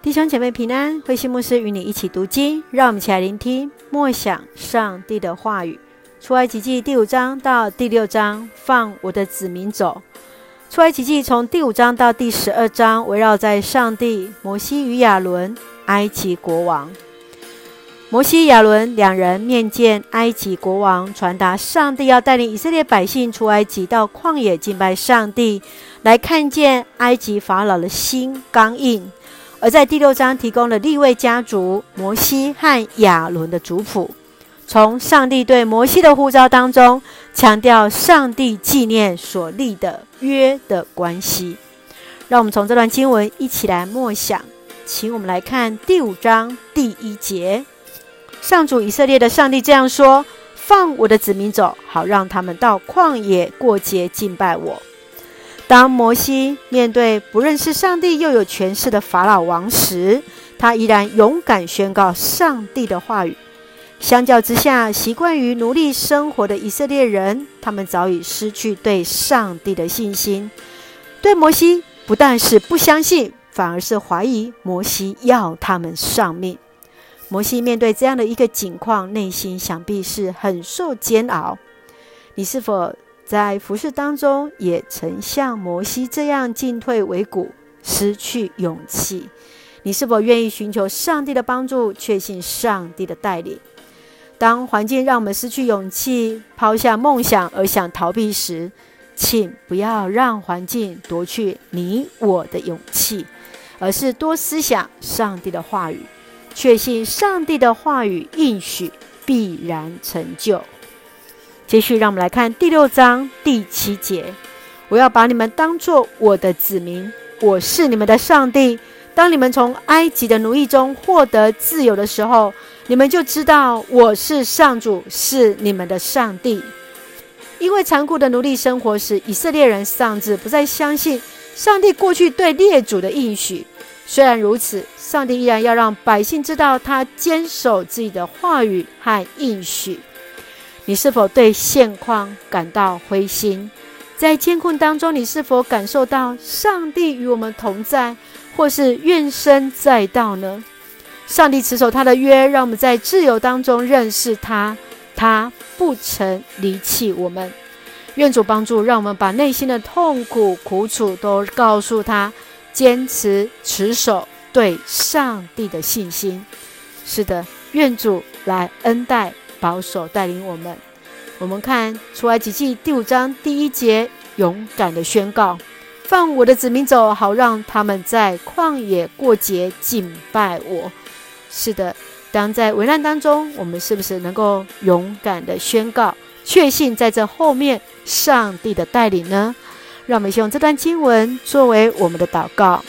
弟兄姐妹平安，慧馨牧师与你一起读经，让我们一起来聆听默想上帝的话语。出埃及记第五章到第六章，放我的子民走。出埃及记从第五章到第十二章，围绕在上帝、摩西与亚伦、埃及国王。摩西、亚伦两人面见埃及国王，传达上帝要带领以色列百姓出埃及，到旷野敬拜上帝，来看见埃及法老的心刚硬。而在第六章提供了利未家族摩西和亚伦的族谱，从上帝对摩西的呼召当中，强调上帝纪念所立的约的关系。让我们从这段经文一起来默想，请我们来看第五章第一节。上主以色列的上帝这样说：“放我的子民走，好让他们到旷野过节敬拜我。”当摩西面对不认识上帝又有权势的法老王时，他依然勇敢宣告上帝的话语。相较之下，习惯于奴隶生活的以色列人，他们早已失去对上帝的信心。对摩西不但是不相信，反而是怀疑摩西要他们丧命。摩西面对这样的一个境况，内心想必是很受煎熬。你是否在服饰当中也曾像摩西这样进退维谷，失去勇气？你是否愿意寻求上帝的帮助，确信上帝的带领？当环境让我们失去勇气，抛下梦想而想逃避时，请不要让环境夺去你我的勇气，而是多思想上帝的话语。确信上帝的话语应许必然成就。继续，让我们来看第六章第七节：“我要把你们当作我的子民，我是你们的上帝。当你们从埃及的奴役中获得自由的时候，你们就知道我是上主，是你们的上帝。因为残酷的奴隶生活使以色列人丧志，不再相信上帝过去对列祖的应许。”虽然如此，上帝依然要让百姓知道他坚守自己的话语和应许。你是否对现况感到灰心？在艰困当中，你是否感受到上帝与我们同在，或是怨声载道呢？上帝持守他的约，让我们在自由当中认识他，他不曾离弃我们。愿主帮助，让我们把内心的痛苦、苦楚都告诉他。坚持持守对上帝的信心，是的，愿主来恩待、保守、带领我们。我们看出埃及记第五章第一节，勇敢的宣告：“放我的子民走，好让他们在旷野过节敬拜我。”是的，当在危难当中，我们是不是能够勇敢的宣告，确信在这后面上帝的带领呢？让我们先用这段经文作为我们的祷告。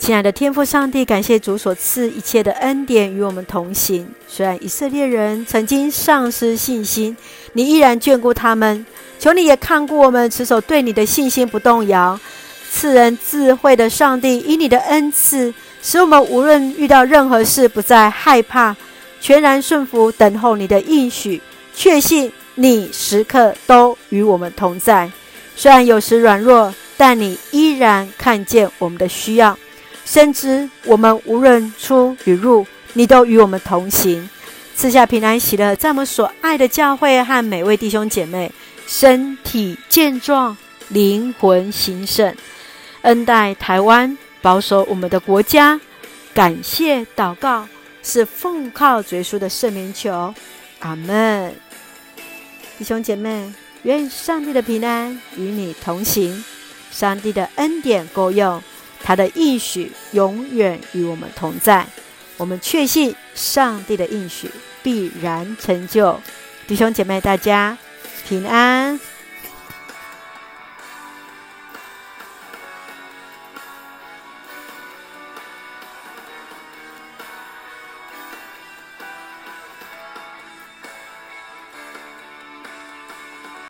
亲爱的天父上帝，感谢主所赐一切的恩典与我们同行。虽然以色列人曾经丧失信心，你依然眷顾他们。求你也看顾我们，持守对你的信心不动摇。赐人智慧的上帝，以你的恩赐，使我们无论遇到任何事，不再害怕，全然顺服，等候你的应许，确信你时刻都与我们同在。虽然有时软弱，但你依然看见我们的需要，深知我们无论出与入，你都与我们同行，赐下平安喜乐，在我们所爱的教会和每位弟兄姐妹身体健壮，灵魂兴盛，恩待台湾，保守我们的国家。感谢祷告，是奉靠主耶稣的圣名求，阿门。弟兄姐妹。愿上帝的平安与你同行，上帝的恩典够用，他的应许永远与我们同在。我们确信上帝的应许必然成就。弟兄姐妹，大家平安。